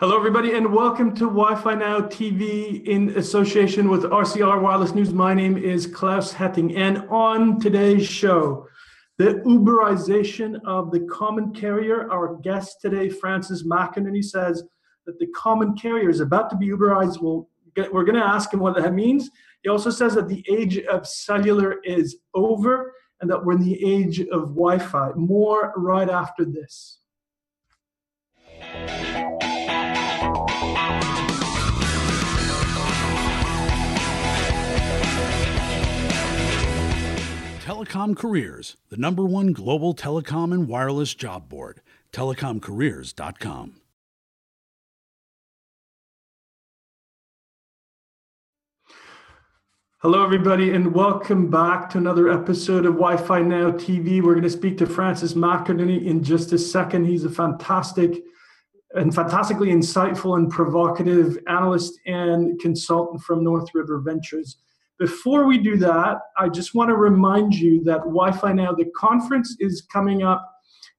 Hello, everybody, and welcome to Wi Fi Now TV in association with RCR Wireless News. My name is Claus Hetting, and on today's show, the Uberization of the common carrier. Our guest today, Francis McInerney, says that the common carrier is about to be Uberized. We'll get, we're going to ask him what that means. He also says that the age of cellular is over and that we're in the age of Wi Fi. More right after this. Telecom Careers, the number one global telecom and wireless job board, telecomcareers.com. Hello, everybody, and welcome back to another episode of Wi Fi Now TV. We're going to speak to Francis McInerney in just a second. He's a fantastic and fantastically insightful and provocative analyst and consultant from North River Ventures. Before we do that, I just want to remind you that Wi Fi Now, the conference is coming up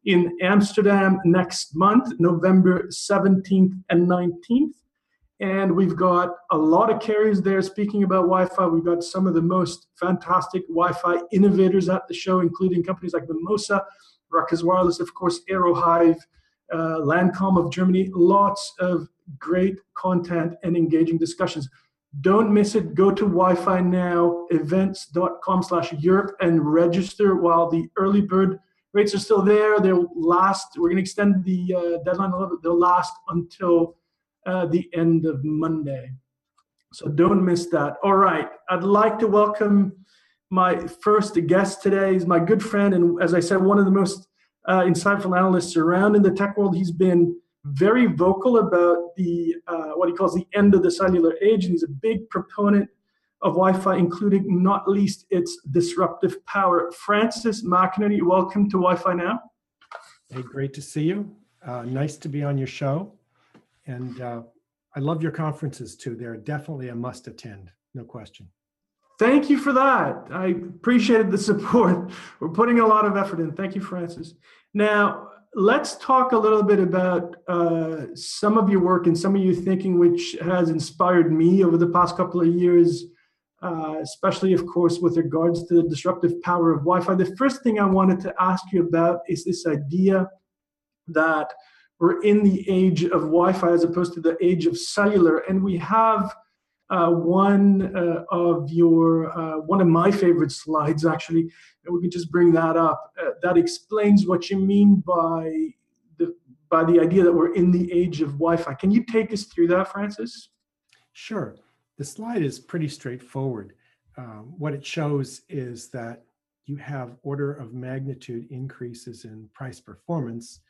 in Amsterdam next month, November 17th and 19th. And we've got a lot of carriers there speaking about Wi Fi. We've got some of the most fantastic Wi Fi innovators at the show, including companies like Mimosa, Ruckus Wireless, of course, Aerohive, uh, Lancom of Germany. Lots of great content and engaging discussions. Don't miss it. Go to Wi-Fi now events.com slash Europe and register while the early bird rates are still there. They'll last. We're going to extend the uh, deadline a little bit. They'll last until uh, the end of Monday. So don't miss that. All right. I'd like to welcome my first guest today. He's my good friend, and as I said, one of the most uh, insightful analysts around in the tech world. He's been very vocal about the uh, what he calls the end of the cellular age, and he's a big proponent of Wi-Fi, including not least its disruptive power. Francis McInerney, welcome to Wi-Fi Now. Hey, great to see you. Uh, nice to be on your show, and uh, I love your conferences too. They're definitely a must attend, no question. Thank you for that. I appreciated the support. We're putting a lot of effort in. Thank you, Francis. Now, let's talk a little bit about uh, some of your work and some of your thinking, which has inspired me over the past couple of years, uh, especially, of course, with regards to the disruptive power of Wi Fi. The first thing I wanted to ask you about is this idea that we're in the age of Wi Fi as opposed to the age of cellular. And we have uh, one uh, of your uh, one of my favorite slides actually and we can just bring that up uh, that explains what you mean by the by the idea that we're in the age of wi-fi. Can you take us through that francis? Sure. The slide is pretty straightforward. Um, what it shows is that you have order of magnitude increases in price performance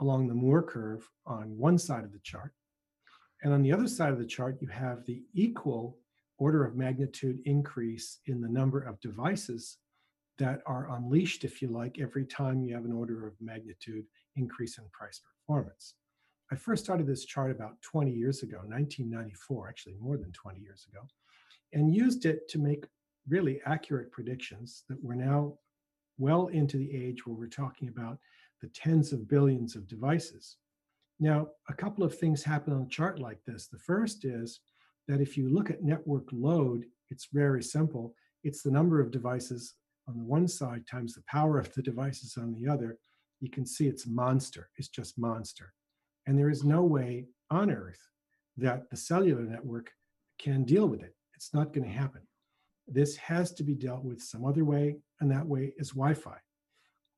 along the moore curve on one side of the chart and on the other side of the chart, you have the equal order of magnitude increase in the number of devices that are unleashed, if you like, every time you have an order of magnitude increase in price performance. I first started this chart about 20 years ago, 1994, actually more than 20 years ago, and used it to make really accurate predictions that we're now well into the age where we're talking about the tens of billions of devices. Now, a couple of things happen on a chart like this. The first is that if you look at network load, it's very simple. It's the number of devices on the one side times the power of the devices on the other. You can see it's monster. It's just monster. And there is no way on earth that the cellular network can deal with it. It's not going to happen. This has to be dealt with some other way, and that way is Wi Fi.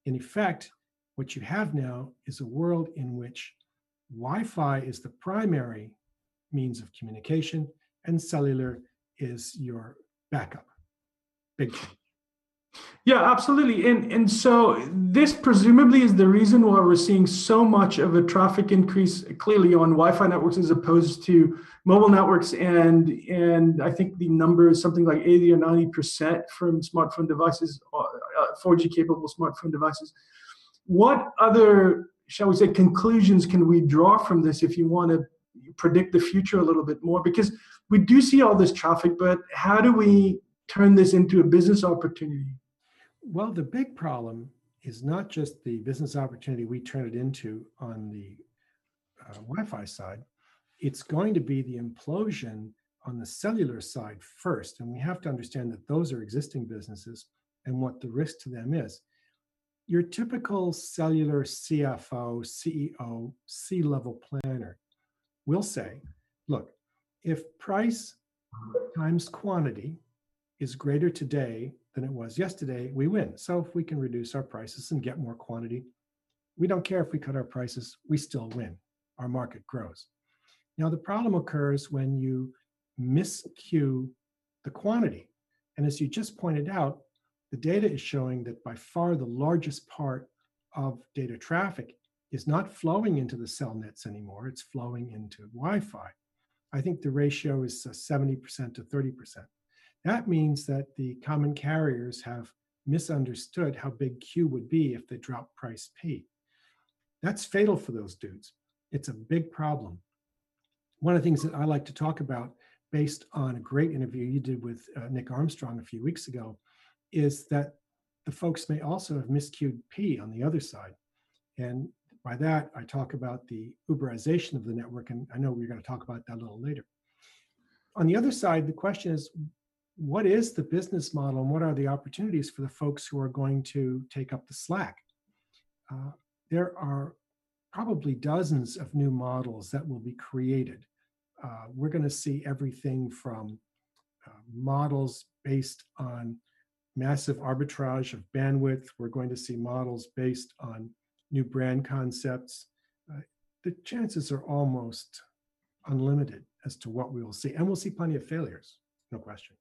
In effect, what you have now is a world in which Wi-Fi is the primary means of communication, and cellular is your backup. Big. Yeah, absolutely. And and so this presumably is the reason why we're seeing so much of a traffic increase clearly on Wi-Fi networks as opposed to mobile networks. And and I think the number is something like 80 or 90 percent from smartphone devices, uh, 4G capable smartphone devices. What other shall we say, conclusions can we draw from this if you want to predict the future a little bit more? Because we do see all this traffic, but how do we turn this into a business opportunity? Well, the big problem is not just the business opportunity we turn it into on the uh, Wi Fi side, it's going to be the implosion on the cellular side first. And we have to understand that those are existing businesses and what the risk to them is. Your typical cellular CFO, CEO, C level planner will say, look, if price times quantity is greater today than it was yesterday, we win. So if we can reduce our prices and get more quantity, we don't care if we cut our prices, we still win. Our market grows. Now, the problem occurs when you miscue the quantity. And as you just pointed out, the data is showing that by far the largest part of data traffic is not flowing into the cell nets anymore, it's flowing into Wi Fi. I think the ratio is 70% uh, to 30%. That means that the common carriers have misunderstood how big Q would be if they dropped price P. That's fatal for those dudes. It's a big problem. One of the things that I like to talk about, based on a great interview you did with uh, Nick Armstrong a few weeks ago, is that the folks may also have miscued P on the other side. And by that, I talk about the Uberization of the network, and I know we're going to talk about that a little later. On the other side, the question is what is the business model and what are the opportunities for the folks who are going to take up the slack? Uh, there are probably dozens of new models that will be created. Uh, we're going to see everything from uh, models based on massive arbitrage of bandwidth. We're going to see models based on new brand concepts. Uh, the chances are almost unlimited as to what we will see. And we'll see plenty of failures, no question.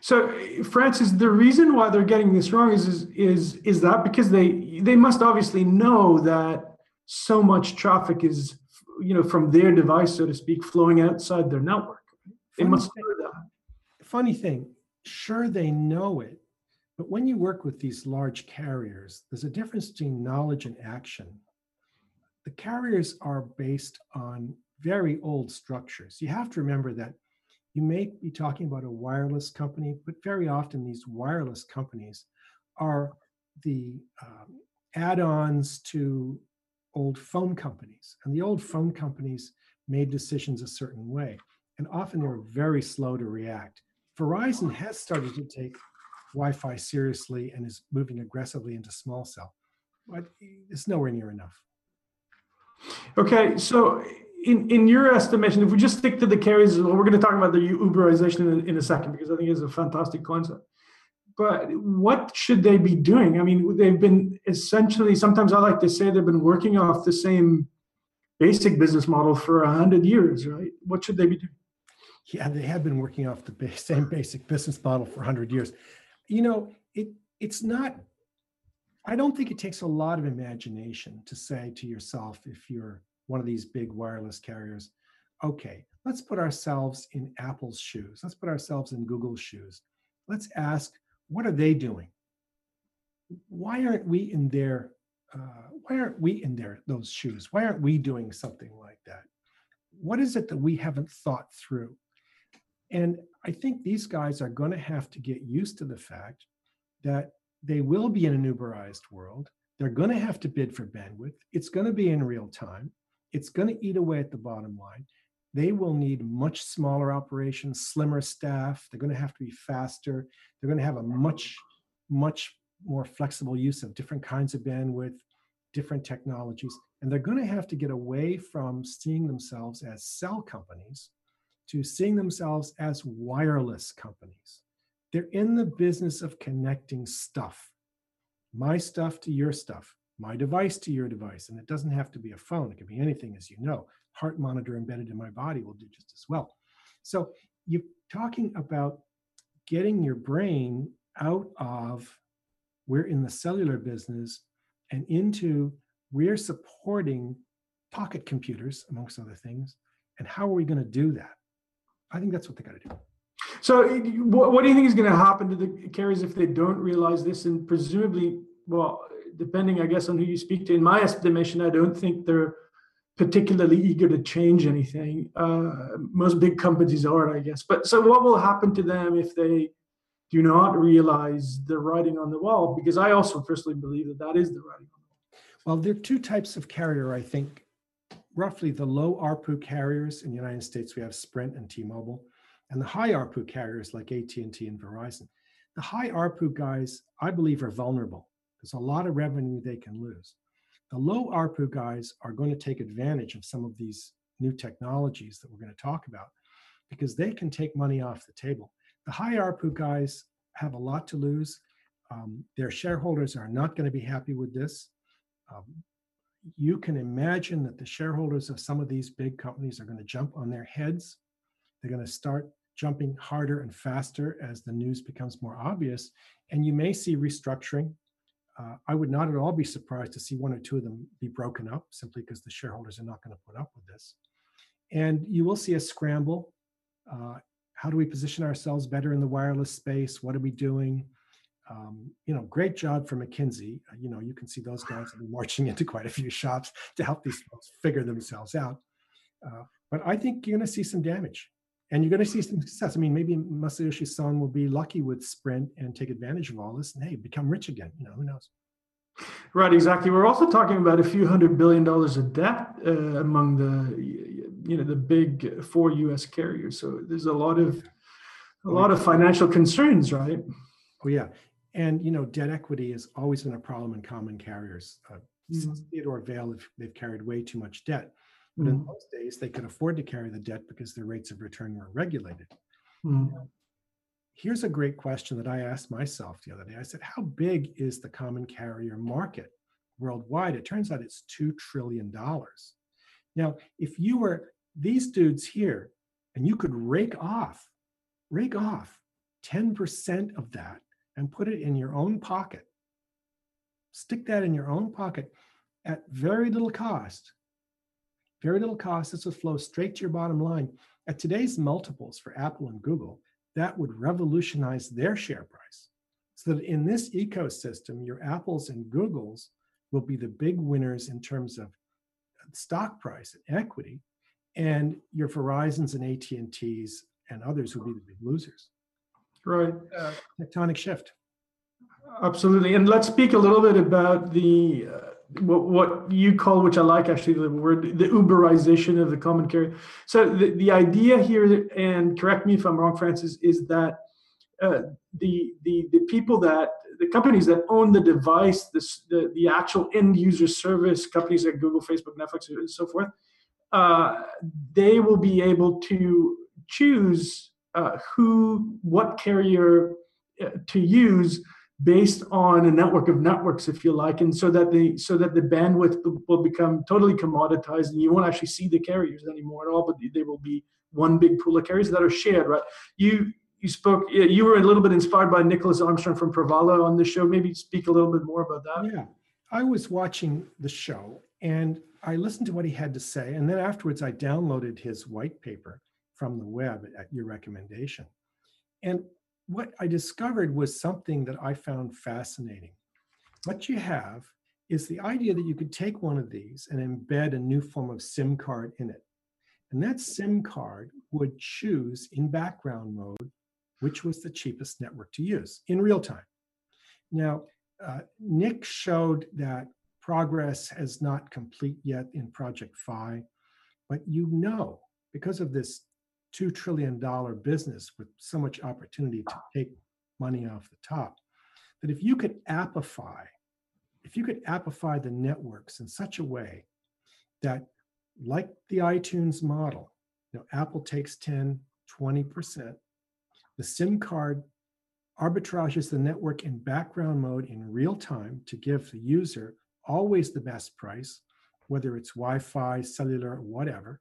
So, Francis, the reason why they're getting this wrong is, is is is that because they they must obviously know that so much traffic is you know from their device, so to speak, flowing outside their network. They must know that. Funny thing, sure they know it, but when you work with these large carriers, there's a difference between knowledge and action. The carriers are based on very old structures. You have to remember that you may be talking about a wireless company, but very often these wireless companies are the um, add ons to old phone companies. And the old phone companies made decisions a certain way. And often they were very slow to react. Verizon has started to take Wi Fi seriously and is moving aggressively into small cell, but it's nowhere near enough. Okay, so in in your estimation, if we just stick to the carriers, well, we're going to talk about the Uberization in, in a second because I think it's a fantastic concept. But what should they be doing? I mean, they've been essentially. Sometimes I like to say they've been working off the same basic business model for a hundred years, right? What should they be doing? Yeah, they have been working off the same basic business model for 100 years. You know, it it's not I don't think it takes a lot of imagination to say to yourself if you're one of these big wireless carriers, okay, let's put ourselves in Apple's shoes. Let's put ourselves in Google's shoes. Let's ask, what are they doing? Why aren't we in their uh, why aren't we in their those shoes? Why aren't we doing something like that? What is it that we haven't thought through? And I think these guys are going to have to get used to the fact that they will be in an Uberized world. They're going to have to bid for bandwidth. It's going to be in real time it's going to eat away at the bottom line. They will need much smaller operations, slimmer staff. They're going to have to be faster. They're going to have a much, much more flexible use of different kinds of bandwidth, different technologies. And they're going to have to get away from seeing themselves as cell companies to seeing themselves as wireless companies. They're in the business of connecting stuff, my stuff to your stuff, my device to your device. And it doesn't have to be a phone, it can be anything, as you know. Heart monitor embedded in my body will do just as well. So you're talking about getting your brain out of we're in the cellular business and into we're supporting pocket computers, amongst other things. And how are we going to do that? I think that's what they got to do. So, what do you think is going to happen to the carriers if they don't realize this? And presumably, well, depending, I guess, on who you speak to, in my estimation, I don't think they're particularly eager to change anything. Uh, most big companies are, I guess. But so, what will happen to them if they do not realize the writing on the wall? Because I also personally believe that that is the writing on the wall. Well, there are two types of carrier, I think, roughly the low ARPU carriers in the United States, we have Sprint and T-Mobile, and the high ARPU carriers like AT&T and Verizon. The high ARPU guys, I believe, are vulnerable. There's a lot of revenue they can lose. The low ARPU guys are going to take advantage of some of these new technologies that we're going to talk about because they can take money off the table. The high ARPU guys have a lot to lose. Um, their shareholders are not going to be happy with this. Um, you can imagine that the shareholders of some of these big companies are going to jump on their heads. They're going to start jumping harder and faster as the news becomes more obvious. And you may see restructuring. Uh, I would not at all be surprised to see one or two of them be broken up simply because the shareholders are not going to put up with this. And you will see a scramble. Uh, how do we position ourselves better in the wireless space? What are we doing? Um, you know, great job for McKinsey. Uh, you know, you can see those guys will be marching into quite a few shops to help these folks figure themselves out. Uh, but I think you're going to see some damage and you're going to see some success. I mean, maybe Masayoshi Son will be lucky with Sprint and take advantage of all this and hey, become rich again. You know, who knows? Right, exactly. We're also talking about a few hundred billion dollars of debt uh, among the, you know, the big four U.S. carriers. So there's a lot of, a lot of financial concerns, right? Oh yeah, and you know, debt equity has always been a problem in common carriers. Uh, mm-hmm. Since Theodore Vail, they've carried way too much debt. But mm-hmm. in those days, they could afford to carry the debt because their rates of return were regulated. Mm-hmm. Here's a great question that I asked myself the other day. I said, How big is the common carrier market worldwide? It turns out it's $2 trillion. Now, if you were these dudes here and you could rake off, rake off 10% of that and put it in your own pocket, stick that in your own pocket at very little cost, very little cost. This would flow straight to your bottom line. At today's multiples for Apple and Google, that would revolutionize their share price. So that in this ecosystem, your Apples and Googles will be the big winners in terms of uh, stock price and equity, and your Verizons and AT and T's and others will be the big losers. Right. Uh, tectonic shift. Absolutely, and let's speak a little bit about the. Uh, what, what you call, which I like actually the word, the Uberization of the common carrier. So the, the idea here, and correct me if I'm wrong, Francis, is that uh, the, the, the people that, the companies that own the device, this, the, the actual end user service, companies like Google, Facebook, Netflix, and so forth, uh, they will be able to choose uh, who, what carrier uh, to use based on a network of networks if you like and so that the so that the bandwidth will become totally commoditized and you won't actually see the carriers anymore at all but there will be one big pool of carriers that are shared right? You you spoke you were a little bit inspired by nicholas armstrong from Purvala on the show. Maybe speak a little bit more about that. Yeah. I was watching the show and i listened to what he had to say and then afterwards i downloaded his white paper from the web at your recommendation and what I discovered was something that I found fascinating. What you have is the idea that you could take one of these and embed a new form of SIM card in it. And that SIM card would choose in background mode which was the cheapest network to use in real time. Now, uh, Nick showed that progress has not complete yet in Project Fi, but you know, because of this $2 trillion business with so much opportunity to take money off the top, that if you could appify, if you could appify the networks in such a way that, like the iTunes model, you know, Apple takes 10, 20%, the SIM card arbitrages the network in background mode in real time to give the user always the best price, whether it's Wi Fi, cellular, whatever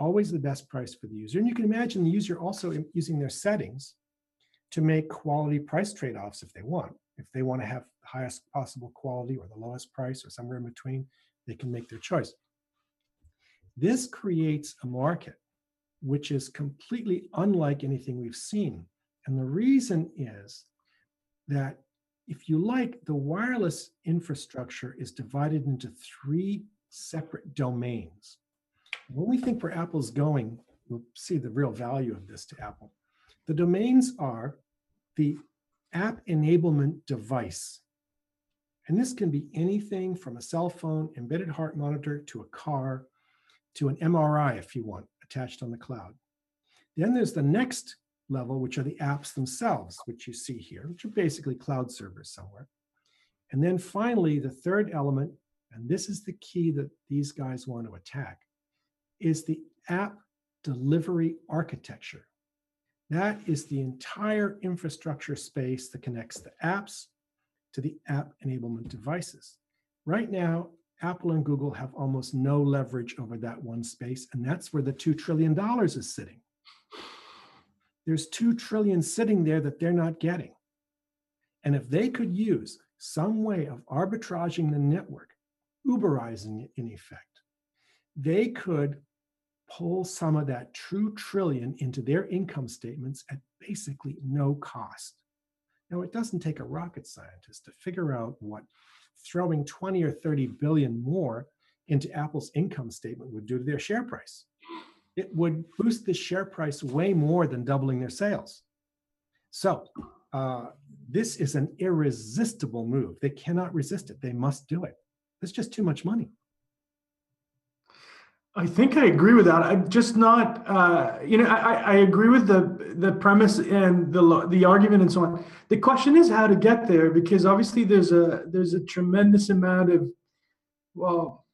always the best price for the user. And you can imagine the user also using their settings to make quality price trade offs if they want. If they want to have the highest possible quality or the lowest price or somewhere in between, they can make their choice. This creates a market which is completely unlike anything we've seen. And the reason is that if you like, the wireless infrastructure is divided into three separate domains when we think where Apple's going, we'll see the real value of this to Apple. The domains are the app enablement device. And this can be anything from a cell phone, embedded heart monitor, to a car, to an MRI, if you want, attached on the cloud. Then there's the next level, which are the apps themselves, which you see here, which are basically cloud servers somewhere. And then finally, the third element, and this is the key that these guys want to attack, is the app delivery architecture. That is the entire infrastructure space that connects the apps to the app enablement devices. Right now, Apple and Google have almost no leverage over that one space, and that's where the $2 trillion is sitting. There's 2 trillion sitting there that they're not getting. And if they could use some way of arbitraging the network, Uberizing it in effect, they could pull some of that true trillion into their income statements at basically no cost. Now, it doesn't take a rocket scientist to figure out what throwing 20 or 30 billion more into Apple's income statement would do to their share price. It would boost the share price way more than doubling their sales. So, uh, this is an irresistible move. They cannot resist it. They must do it. It's just too much money. I think I agree with that. I'm just not, uh, you know, I, I agree with the the premise and the the argument and so on. The question is how to get there because obviously there's a there's a tremendous amount of, well,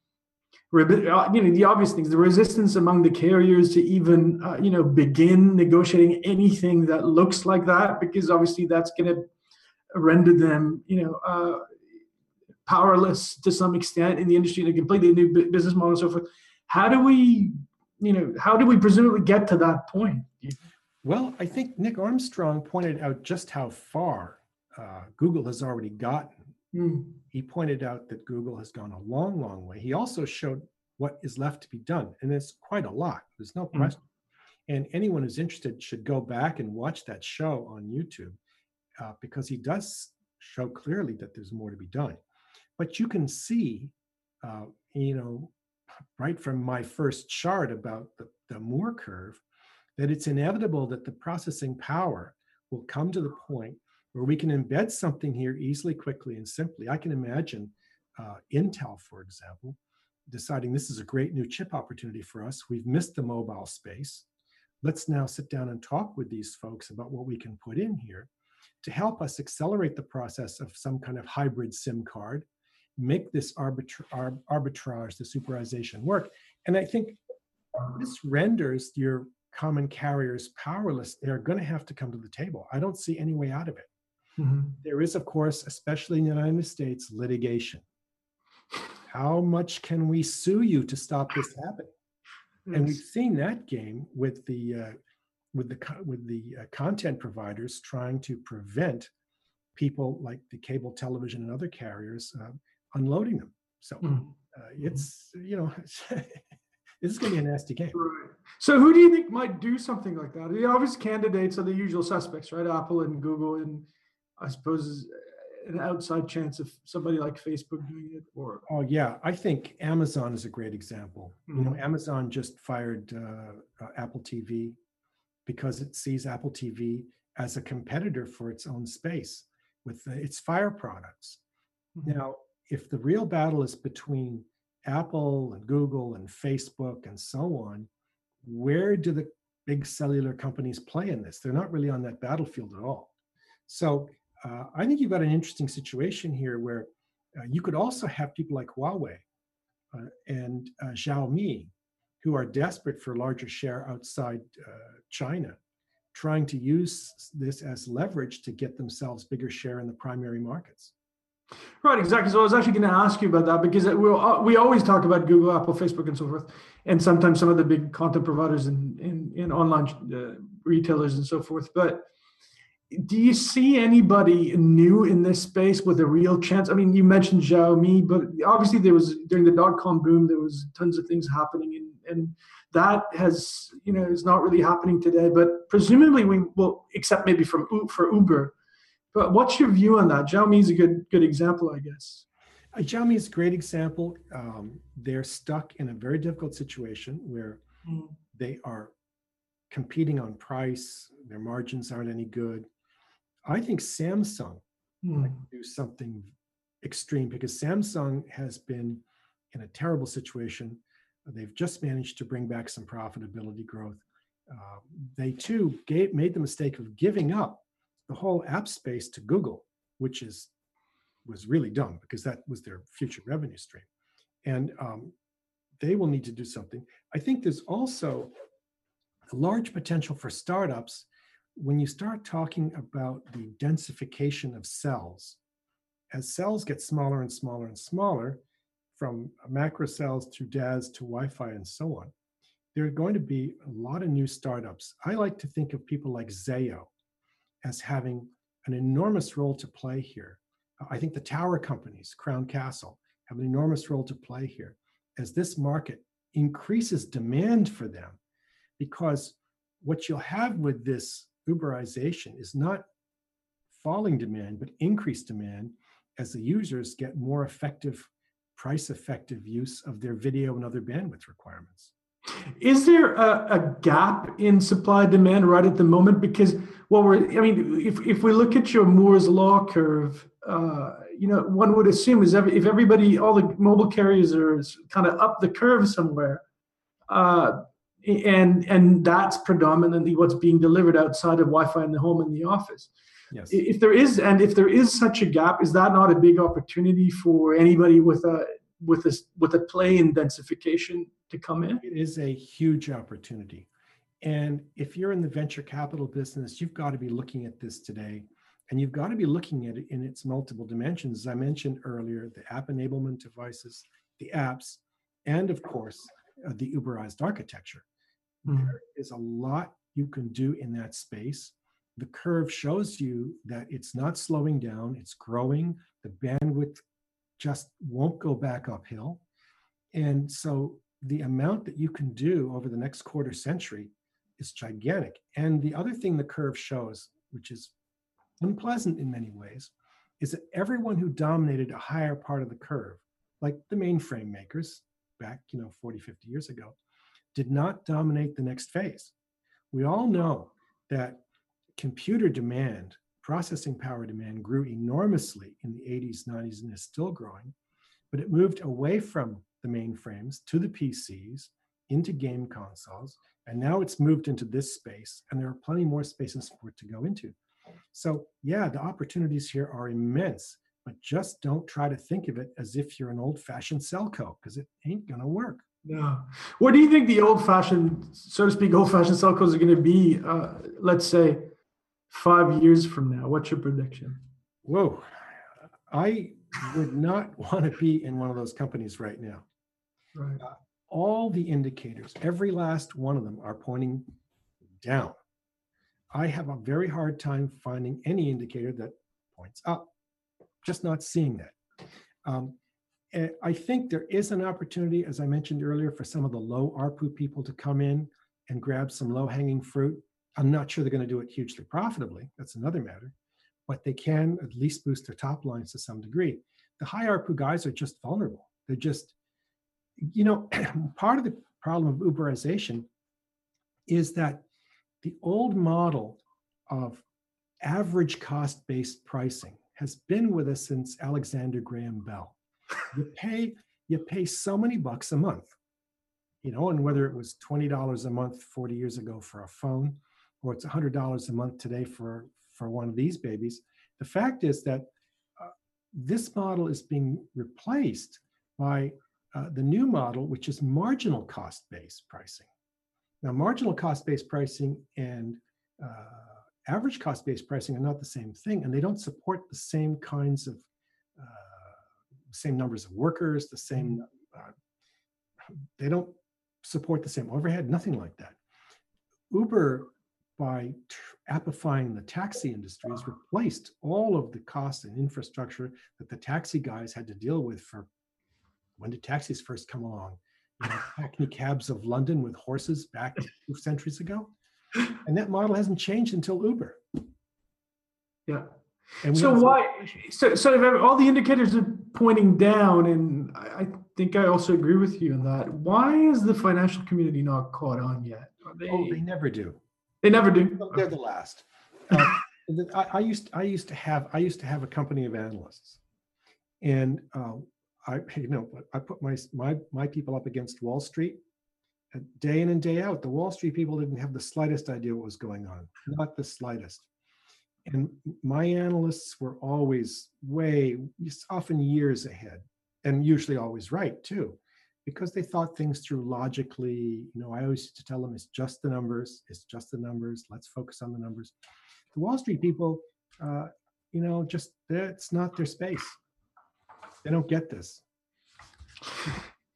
uh, you know, the obvious things, the resistance among the carriers to even, uh, you know, begin negotiating anything that looks like that because obviously that's going to render them, you know, uh, powerless to some extent in the industry in a completely new business model and so forth how do we, you know, how do we presumably get to that point? Well, I think Nick Armstrong pointed out just how far uh, Google has already gotten. Mm. He pointed out that Google has gone a long, long way. He also showed what is left to be done, and it's quite a lot. There's no hmm. question. Mm. And anyone who's interested should go back and watch that show on YouTube uh, because he does show clearly that there's more to be done. But you can see, uh, you know, right from my first chart about the, the Moore curve, that it's inevitable that the processing power will come to the point where we can embed something here easily, quickly, and simply. I can imagine uh, Intel, for example, deciding this is a great new chip opportunity for us. We've missed the mobile space. Let's now sit down and talk with these folks about what we can put in here to help us accelerate the process of some kind of hybrid SIM card make this arbitra- arbitrage, the Uberization work. And I think this renders your common carriers powerless. They're going to have to come to the table. I don't see any way out of it. Mm-hmm. There is, of course, especially in the United States, litigation. How much can we sue you to stop this happening? Yes. And we've seen that game with the uh, with the with the uh, content providers trying to prevent people like the cable television and other carriers uh, unloading them. So mm-hmm. uh, it's you know this is going to be a nasty game. Right. So who do you think might do something like that? The obvious candidates are the usual suspects, right? Apple and Google, and I suppose an outside chance of somebody like Facebook doing it. Or oh yeah, I think Amazon is a great example. Mm-hmm. You know, mm-hmm. Amazon just fired uh, uh, Apple TV because it sees Apple TV as a competitor for its own space with uh, its Fire products. Mm-hmm. Now, if the real battle is between Apple and Google and Facebook and so on, where do the big cellular companies play in this? They're not really on that battlefield at all. So uh, I think you've got an interesting situation here where uh, you could also have people like Huawei uh, and uh, Xiaomi, who are desperate for larger share outside uh, China, trying to use this as leverage to get themselves bigger share in the primary markets. Right, exactly. So I was actually going to ask you about that because we uh, we always talk about Google, Apple, Facebook, and so forth, and sometimes some of the big content providers and in, in, in, online uh, retailers and so forth. But do you see anybody new in this space with a real chance? I mean, you mentioned Xiaomi, but obviously there was during the dot com boom, there was tons of things happening, and and that has you know is not really happening today. But presumably we will, except maybe from for Uber but what's your view on that? Xiaomi is a good good example, I guess. Uh, Xiaomi is a great example. Um, they're stuck in a very difficult situation where mm. they are competing on price. Their margins aren't any good. I think Samsung mm. might do something extreme because Samsung has been in a terrible situation. They've just managed to bring back some profitability growth. Uh, they too gave, made the mistake of giving up the whole app space to Google, which is was really dumb because that was their future revenue stream, and um, they will need to do something. I think there's also a large potential for startups when you start talking about the densification of cells. As cells get smaller and smaller and smaller, from macro cells to DAS to Wi-Fi and so on, there are going to be a lot of new startups. I like to think of people like Zayo as having an enormous role to play here. I think the tower companies, Crown Castle, have an enormous role to play here as this market increases demand for them. Because what you'll have with this Uberization is not falling demand, but increased demand as the users get more effective, price effective use of their video and other bandwidth requirements. Is there a, a, gap in supply demand right at the moment? Because well, we're I mean, if if we look at your Moore's law curve, uh, you know, one would assume is every, if everybody, all the mobile carriers are kind of up the curve somewhere, uh, and and that's predominantly what's being delivered outside of Wi-Fi in the home and the office. Yes. If there is, and if there is such a gap, is that not a big opportunity for anybody with a with a with a play in densification to come in? It is a huge opportunity. And if you're in the venture capital business, you've got to be looking at this today. And you've got to be looking at it in its multiple dimensions. As I mentioned earlier, the app enablement devices, the apps, and of course, uh, the Uberized architecture. Mm-hmm. There is a lot you can do in that space. The curve shows you that it's not slowing down, it's growing. The bandwidth just won't go back uphill. And so the amount that you can do over the next quarter century is gigantic. And the other thing the curve shows, which is unpleasant in many ways, is that everyone who dominated a higher part of the curve, like the mainframe makers back, you know, 40, 50 years ago, did not dominate the next phase. We all know that computer demand, processing power demand grew enormously in the 80s, 90s, and is still growing, but it moved away from the mainframes to the PCs, into game consoles, and now it's moved into this space, and there are plenty more spaces for it to go into. So, yeah, the opportunities here are immense, but just don't try to think of it as if you're an old fashioned cellco because it ain't going to work. Yeah. What do you think the old fashioned, so to speak, old fashioned cellcos are going to be, uh, let's say, five years from now? What's your prediction? Whoa. I would not want to be in one of those companies right now. Right. Uh, all the indicators, every last one of them, are pointing down. I have a very hard time finding any indicator that points up. Just not seeing that. Um, eh, I think there is an opportunity, as I mentioned earlier, for some of the low ARPU people to come in and grab some low hanging fruit. I'm not sure they're going to do it hugely profitably. That's another matter. But they can at least boost their top lines to some degree. The high ARPU guys are just vulnerable. They're just you know, part of the problem of Uberization is that the old model of average cost based pricing has been with us since Alexander Graham Bell. You pay you pay so many bucks a month, you know, and whether it was twenty dollars a month forty years ago for a phone, or it's hundred dollars a month today for for one of these babies, the fact is that uh, this model is being replaced by uh, the new model, which is marginal cost based pricing. Now, marginal cost based pricing and uh, average cost based pricing are not the same thing, and they don't support the same kinds of uh, same numbers of workers, the same. Uh, they don't support the same overhead, nothing like that. Uber, by appifying the taxi industry, has replaced all of the costs and infrastructure that the taxi guys had to deal with for when did taxis first come along? You know, Hackney cabs of London with horses back two centuries ago. And that model hasn't changed until Uber. Yeah. so why? So, so all the indicators are pointing down, and I think I also agree with you on that. Why is the financial community not caught on yet? Oh, they, oh, they never do. They never do. They're the last. Uh, I, I, used I used to have I used to have a company of analysts, and uh, I, you know, I put my my my people up against Wall Street, day in and day out. The Wall Street people didn't have the slightest idea what was going on, not the slightest. And my analysts were always way, often years ahead, and usually always right too, because they thought things through logically. You know, I always used to tell them it's just the numbers, it's just the numbers. Let's focus on the numbers. The Wall Street people, uh, you know, just it's not their space. They don't get this.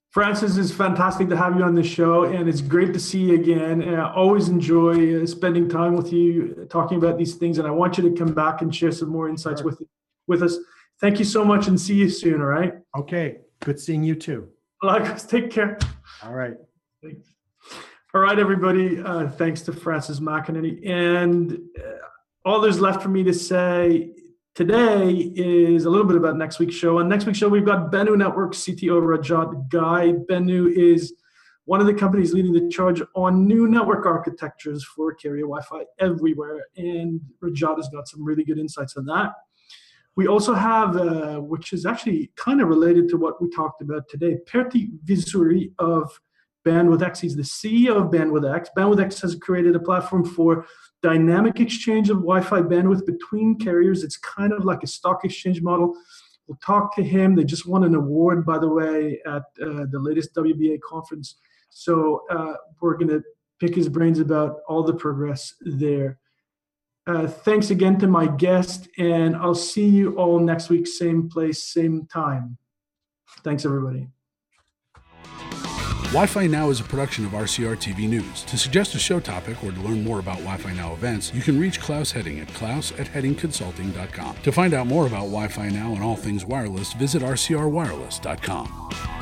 Francis, it's fantastic to have you on the show, and it's great to see you again. And I always enjoy uh, spending time with you, talking about these things. And I want you to come back and share some more insights sure. with with us. Thank you so much, and see you soon. All right. Okay. Good seeing you too. Take care. All right. Thanks. All right, everybody. Uh, thanks to Francis McInerney. And uh, all there's left for me to say Today is a little bit about next week's show. On next week's show, we've got Benu Network CTO Rajat Ghai. Benu is one of the companies leading the charge on new network architectures for carrier Wi-Fi everywhere, and Rajat has got some really good insights on that. We also have, uh, which is actually kind of related to what we talked about today, Pertti Visuri of Bandwidth X. He's the CEO of Bandwidth X. Bandwidth X has created a platform for dynamic exchange of Wi-Fi bandwidth between carriers. It's kind of like a stock exchange model. We'll talk to him. They just won an award, by the way, at uh, the latest WBA conference. So uh, we're going to pick his brains about all the progress there. Uh, thanks again to my guest, and I'll see you all next week, same place, same time. Thanks, everybody. Wi Fi Now is a production of RCR TV News. To suggest a show topic or to learn more about Wi Fi Now events, you can reach Claus Hetting at klaus at hettingconsulting.com. To find out more about Wi Fi Now and all things wireless, visit rcrwireless.com.